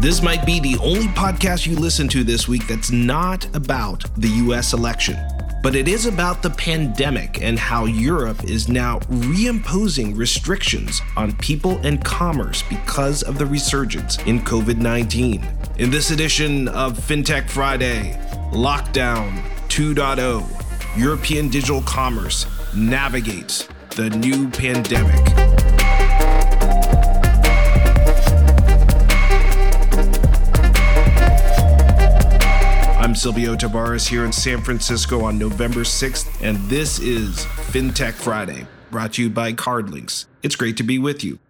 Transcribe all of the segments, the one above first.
This might be the only podcast you listen to this week that's not about the US election, but it is about the pandemic and how Europe is now reimposing restrictions on people and commerce because of the resurgence in COVID 19. In this edition of FinTech Friday, Lockdown 2.0, European digital commerce navigates the new pandemic. I'm Silvio Tavares here in San Francisco on November 6th, and this is FinTech Friday, brought to you by CardLinx. It's great to be with you.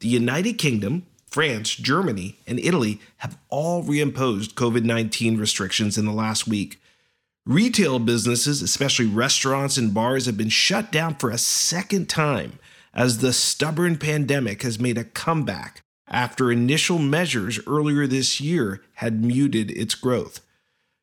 The United Kingdom, France, Germany, and Italy have all reimposed COVID 19 restrictions in the last week. Retail businesses, especially restaurants and bars, have been shut down for a second time as the stubborn pandemic has made a comeback after initial measures earlier this year had muted its growth.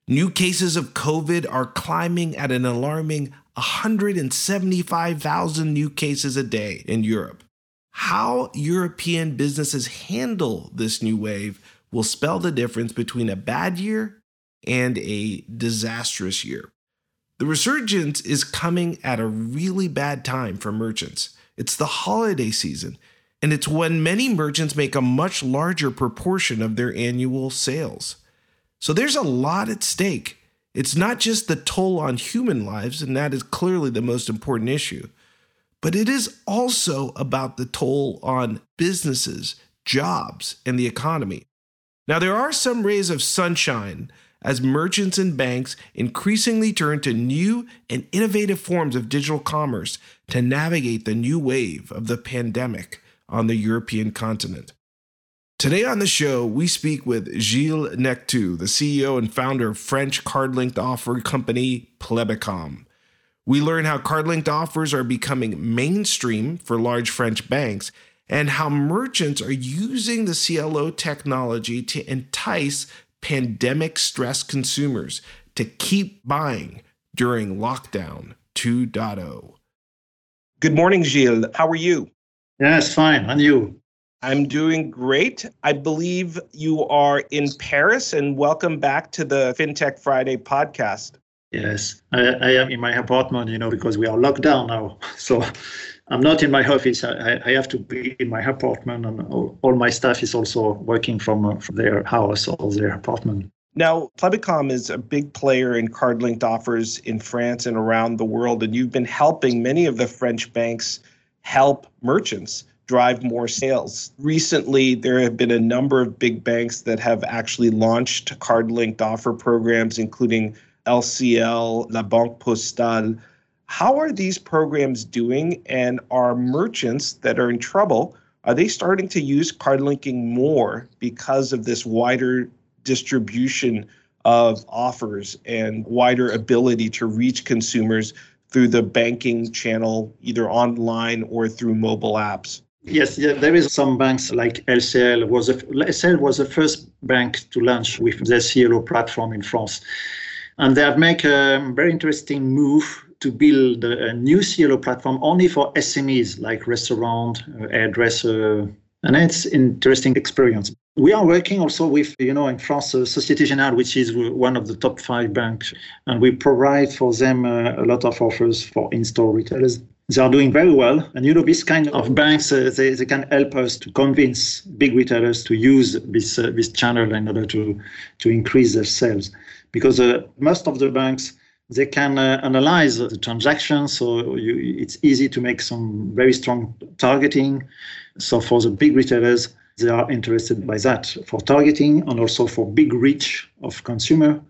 New cases of COVID are climbing at an alarming 175,000 new cases a day in Europe. How European businesses handle this new wave will spell the difference between a bad year and a disastrous year. The resurgence is coming at a really bad time for merchants. It's the holiday season, and it's when many merchants make a much larger proportion of their annual sales. So there's a lot at stake. It's not just the toll on human lives, and that is clearly the most important issue, but it is also about the toll on businesses, jobs, and the economy. Now, there are some rays of sunshine as merchants and banks increasingly turn to new and innovative forms of digital commerce to navigate the new wave of the pandemic on the European continent. Today on the show, we speak with Gilles Nectoux, the CEO and founder of French card linked offer company Plebicom. We learn how card linked offers are becoming mainstream for large French banks and how merchants are using the CLO technology to entice pandemic stress consumers to keep buying during lockdown 2.0. Good morning, Gilles. How are you? Yes, fine. And you? I'm doing great. I believe you are in Paris, and welcome back to the FinTech Friday podcast. Yes, I, I am in my apartment, you know, because we are locked down now. So I'm not in my office. I, I have to be in my apartment, and all, all my staff is also working from, uh, from their house or their apartment. Now, Plebicom is a big player in card linked offers in France and around the world, and you've been helping many of the French banks help merchants drive more sales. Recently, there have been a number of big banks that have actually launched card linked offer programs, including LCL, La Banque Postale. How are these programs doing? And are merchants that are in trouble, are they starting to use card linking more because of this wider distribution of offers and wider ability to reach consumers through the banking channel, either online or through mobile apps? Yes, there is some banks like LCL was a, LCL was the first bank to launch with the CLO platform in France, and they have made a very interesting move to build a new CLO platform only for SMEs like restaurant, uh, hairdresser, and it's interesting experience. We are working also with, you know, in France, uh, Société Générale, which is one of the top five banks, and we provide for them uh, a lot of offers for in-store retailers. They are doing very well, and you know, this kind of banks, uh, they, they can help us to convince big retailers to use this this channel in order to to increase their sales, because uh, most of the banks they can uh, analyze the transactions, so you, it's easy to make some very strong targeting. So for the big retailers, they are interested by that for targeting and also for big reach of consumer.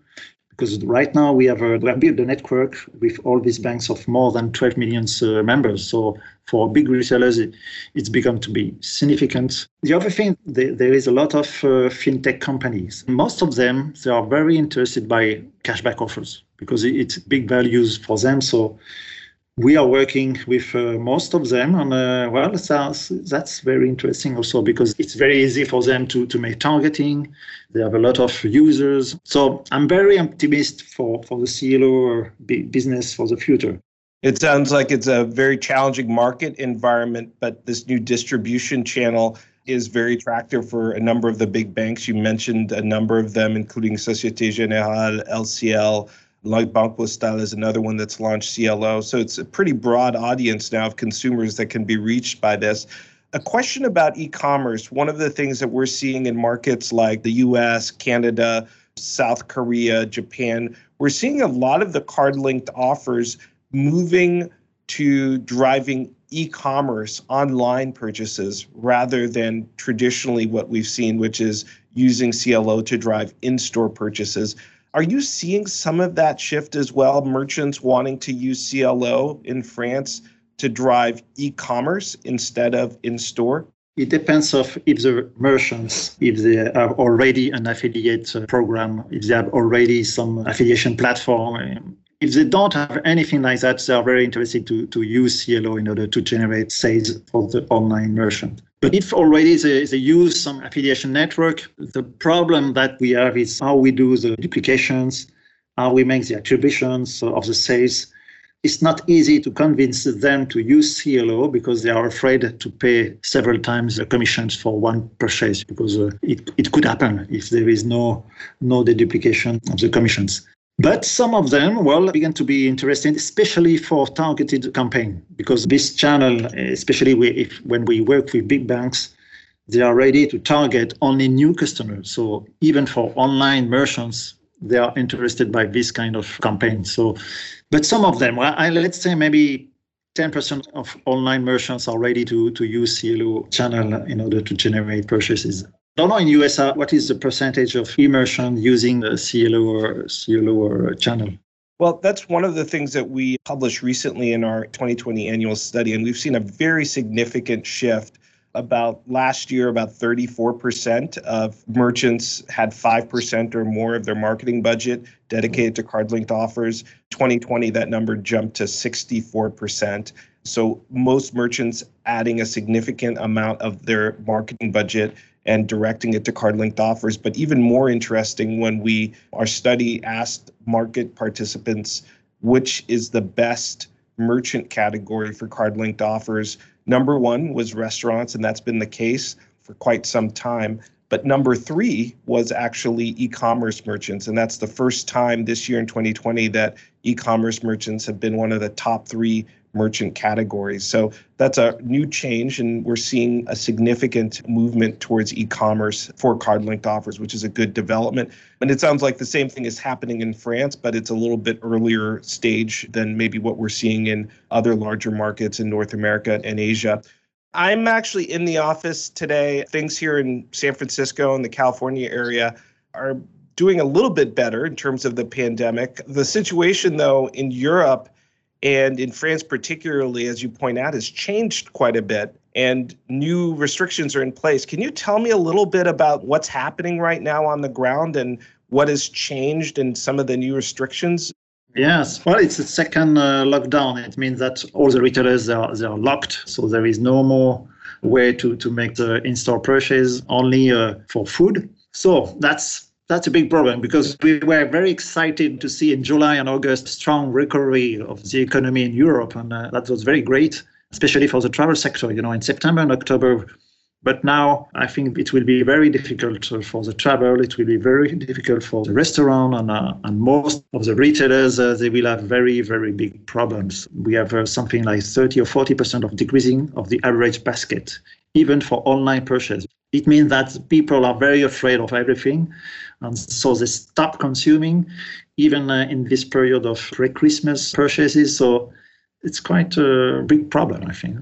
Because right now we have, a, we have built a network with all these banks of more than 12 million uh, members. So for big retailers, it, it's become to be significant. The other thing, the, there is a lot of uh, fintech companies. Most of them, they are very interested by cashback offers because it's big values for them. So we are working with uh, most of them and uh, well that's, that's very interesting also because it's very easy for them to, to make targeting. They have a lot of users. So i'm very optimistic for, for the clo business for the future. It sounds like it's a very challenging market environment but this new distribution channel is very attractive for a number of the big banks. You mentioned a number of them including societe generale lcl like Banque Postale is another one that's launched CLO. So it's a pretty broad audience now of consumers that can be reached by this. A question about e commerce. One of the things that we're seeing in markets like the US, Canada, South Korea, Japan, we're seeing a lot of the card linked offers moving to driving e commerce online purchases rather than traditionally what we've seen, which is using CLO to drive in store purchases. Are you seeing some of that shift as well? Merchants wanting to use CLO in France to drive e-commerce instead of in-store? It depends of if the merchants, if they have already an affiliate uh, program, if they have already some affiliation platform. Um, If they don't have anything like that, they are very interested to, to use CLO in order to generate sales for the online merchant. But if already they, they use some affiliation network, the problem that we have is how we do the duplications, how we make the attributions of the sales. It's not easy to convince them to use CLO because they are afraid to pay several times the commissions for one purchase because uh, it, it could happen if there is no no deduplication of the commissions. But some of them, well, began to be interesting, especially for targeted campaign, because this channel, especially if, when we work with big banks, they are ready to target only new customers. So even for online merchants, they are interested by this kind of campaign. So, but some of them, well, I, let's say maybe 10% of online merchants are ready to, to use CLO channel in order to generate purchases don't know in US uh, what is the percentage of immersion using the CLO or CLO or channel. Well, that's one of the things that we published recently in our 2020 annual study, and we've seen a very significant shift. About last year, about 34% of merchants had 5% or more of their marketing budget dedicated to card linked offers. 2020, that number jumped to 64%. So, most merchants adding a significant amount of their marketing budget and directing it to card linked offers. But even more interesting, when we our study asked market participants which is the best merchant category for card linked offers, number one was restaurants, and that's been the case for quite some time. But number three was actually e commerce merchants. And that's the first time this year in 2020 that e commerce merchants have been one of the top three merchant categories. So that's a new change, and we're seeing a significant movement towards e commerce for card linked offers, which is a good development. And it sounds like the same thing is happening in France, but it's a little bit earlier stage than maybe what we're seeing in other larger markets in North America and Asia. I'm actually in the office today. Things here in San Francisco and the California area are doing a little bit better in terms of the pandemic. The situation, though, in Europe and in France, particularly, as you point out, has changed quite a bit and new restrictions are in place. Can you tell me a little bit about what's happening right now on the ground and what has changed in some of the new restrictions? Yes, well, it's a second uh, lockdown. It means that all the retailers are they are locked, so there is no more way to to make the in-store purchase only uh, for food. So that's that's a big problem because we were very excited to see in July and August strong recovery of the economy in Europe, and uh, that was very great, especially for the travel sector. You know, in September and October. But now I think it will be very difficult for the travel. It will be very difficult for the restaurant and uh, and most of the retailers. Uh, they will have very very big problems. We have uh, something like 30 or 40 percent of decreasing of the average basket, even for online purchase. It means that people are very afraid of everything and so they stop consuming even uh, in this period of pre-Christmas purchases. So it's quite a big problem, I think.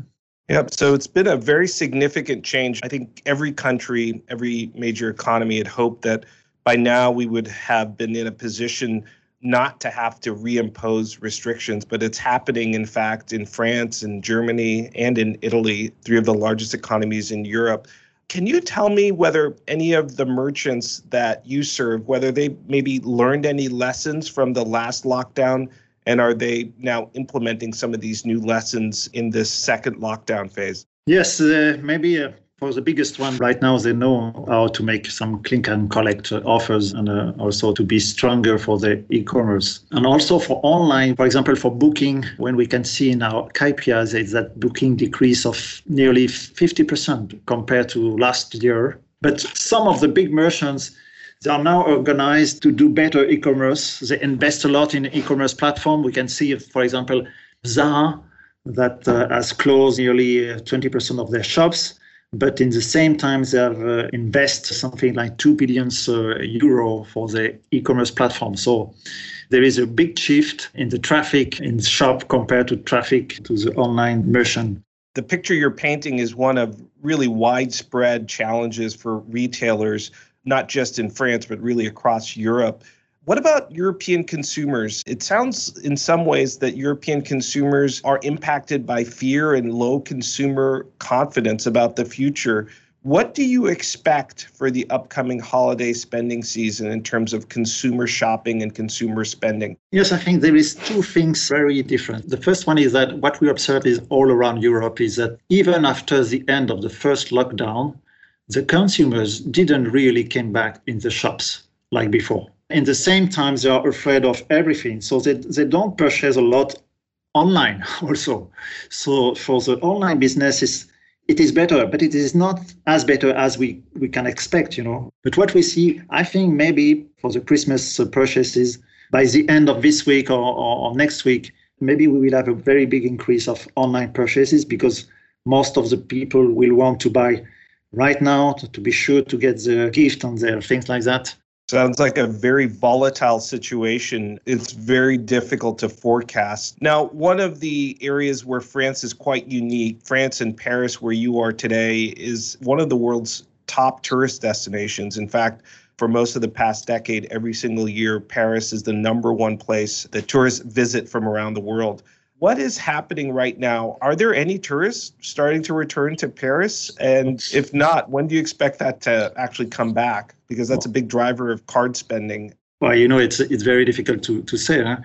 Yep. So it's been a very significant change. I think every country, every major economy had hoped that by now we would have been in a position not to have to reimpose restrictions, but it's happening, in fact, in France and Germany and in Italy, three of the largest economies in Europe. Can you tell me whether any of the merchants that you serve, whether they maybe learned any lessons from the last lockdown And are they now implementing some of these new lessons in this second lockdown phase? Yes, uh, maybe for the biggest one right now, they know how to make some click and collect offers and uh, also to be stronger for the e-commerce. And also for online, for example, for booking, when we can see in our KPIs is that booking decrease of nearly 50% compared to last year. But some of the big merchants they are now organized to do better e-commerce. They invest a lot in e-commerce platform. We can see, for example, Zara that uh, has closed nearly 20% uh, of their shops. But in the same time, they have uh, invest something like 2 billion uh, euro for the e-commerce platform. So there is a big shift in the traffic in the shop compared to traffic to the online merchant. The picture you're painting is one of really widespread challenges for retailers not just in France, but really across Europe. What about European consumers? It sounds in some ways that European consumers are impacted by fear and low consumer confidence about the future. What do you expect for the upcoming holiday spending season in terms of consumer shopping and consumer spending? Yes, I think there is two things very different. The first one is that what we observe is all around Europe is that even after the end of the first lockdown, the consumers didn't really came back in the shops like before. In the same time, they are afraid of everything, so they, they don't purchase a lot online also. So for the online businesses, it is better, but it is not as better as we, we can expect, you know. But what we see, I think maybe for the Christmas purchases, by the end of this week or, or, or next week, maybe we will have a very big increase of online purchases because most of the people will want to buy right now to, to be sure to get the gift on their things like that. Sounds like a very volatile situation. It's very difficult to forecast. Now, one of the areas where France is quite unique, France and Paris, where you are today, is one of the world's top tourist destinations. In fact, for most of the past decade, every single year, Paris is the number one place that tourists visit from around the world. What is happening right now? Are there any tourists starting to return to Paris? And if not, when do you expect that to actually come back? Because that's a big driver of card spending. Well, you know, it's it's very difficult to, to say. Huh?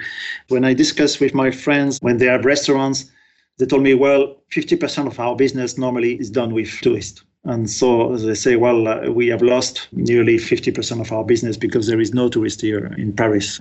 When I discuss with my friends when they have restaurants, they told me, well, 50% of our business normally is done with tourists. And so they say, well, uh, we have lost nearly 50% of our business because there is no tourist here in Paris.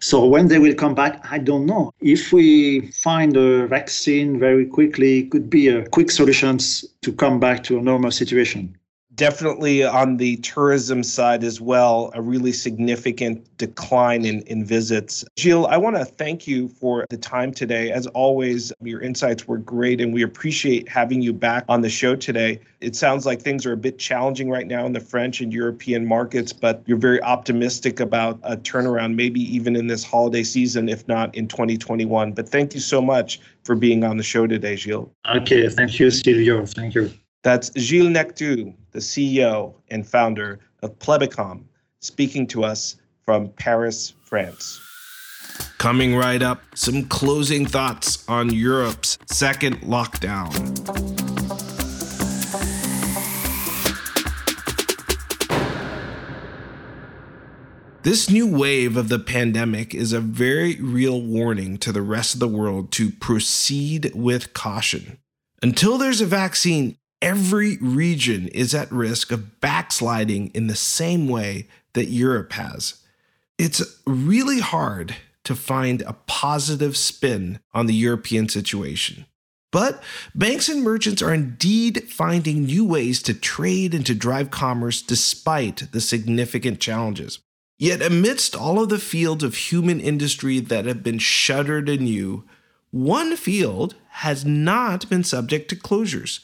So when they will come back, I don't know. If we find a vaccine very quickly, it could be a quick solutions to come back to a normal situation definitely on the tourism side as well, a really significant decline in, in visits. Gilles, I want to thank you for the time today. As always, your insights were great, and we appreciate having you back on the show today. It sounds like things are a bit challenging right now in the French and European markets, but you're very optimistic about a turnaround, maybe even in this holiday season, if not in 2021. But thank you so much for being on the show today, Gilles. Okay, thank you, Silvio. Thank you. That's Gilles Nectoux, the CEO and founder of Plebicom, speaking to us from Paris, France. Coming right up, some closing thoughts on Europe's second lockdown. This new wave of the pandemic is a very real warning to the rest of the world to proceed with caution. Until there's a vaccine, every region is at risk of backsliding in the same way that Europe has. It's really hard to find a positive spin on the European situation. But banks and merchants are indeed finding new ways to trade and to drive commerce despite the significant challenges. Yet, amidst all of the fields of human industry that have been shuttered anew, one field has not been subject to closures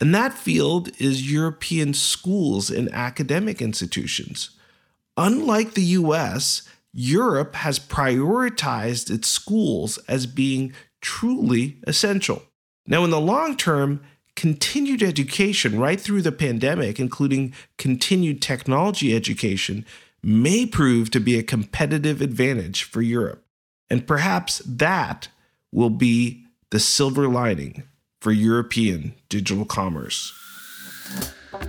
and that field is European schools and academic institutions. Unlike the US, Europe has prioritized its schools as being truly essential. Now, in the long term, continued education right through the pandemic, including continued technology education, may prove to be a competitive advantage for Europe. And perhaps that will be the silver lining for European digital commerce.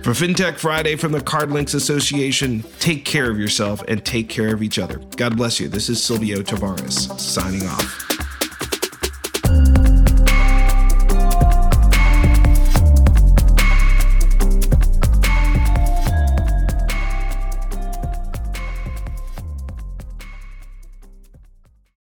For FinTech Friday from the CardLinx Association, take care of yourself and take care of each other. God bless you. This is Silvio Tavares signing off.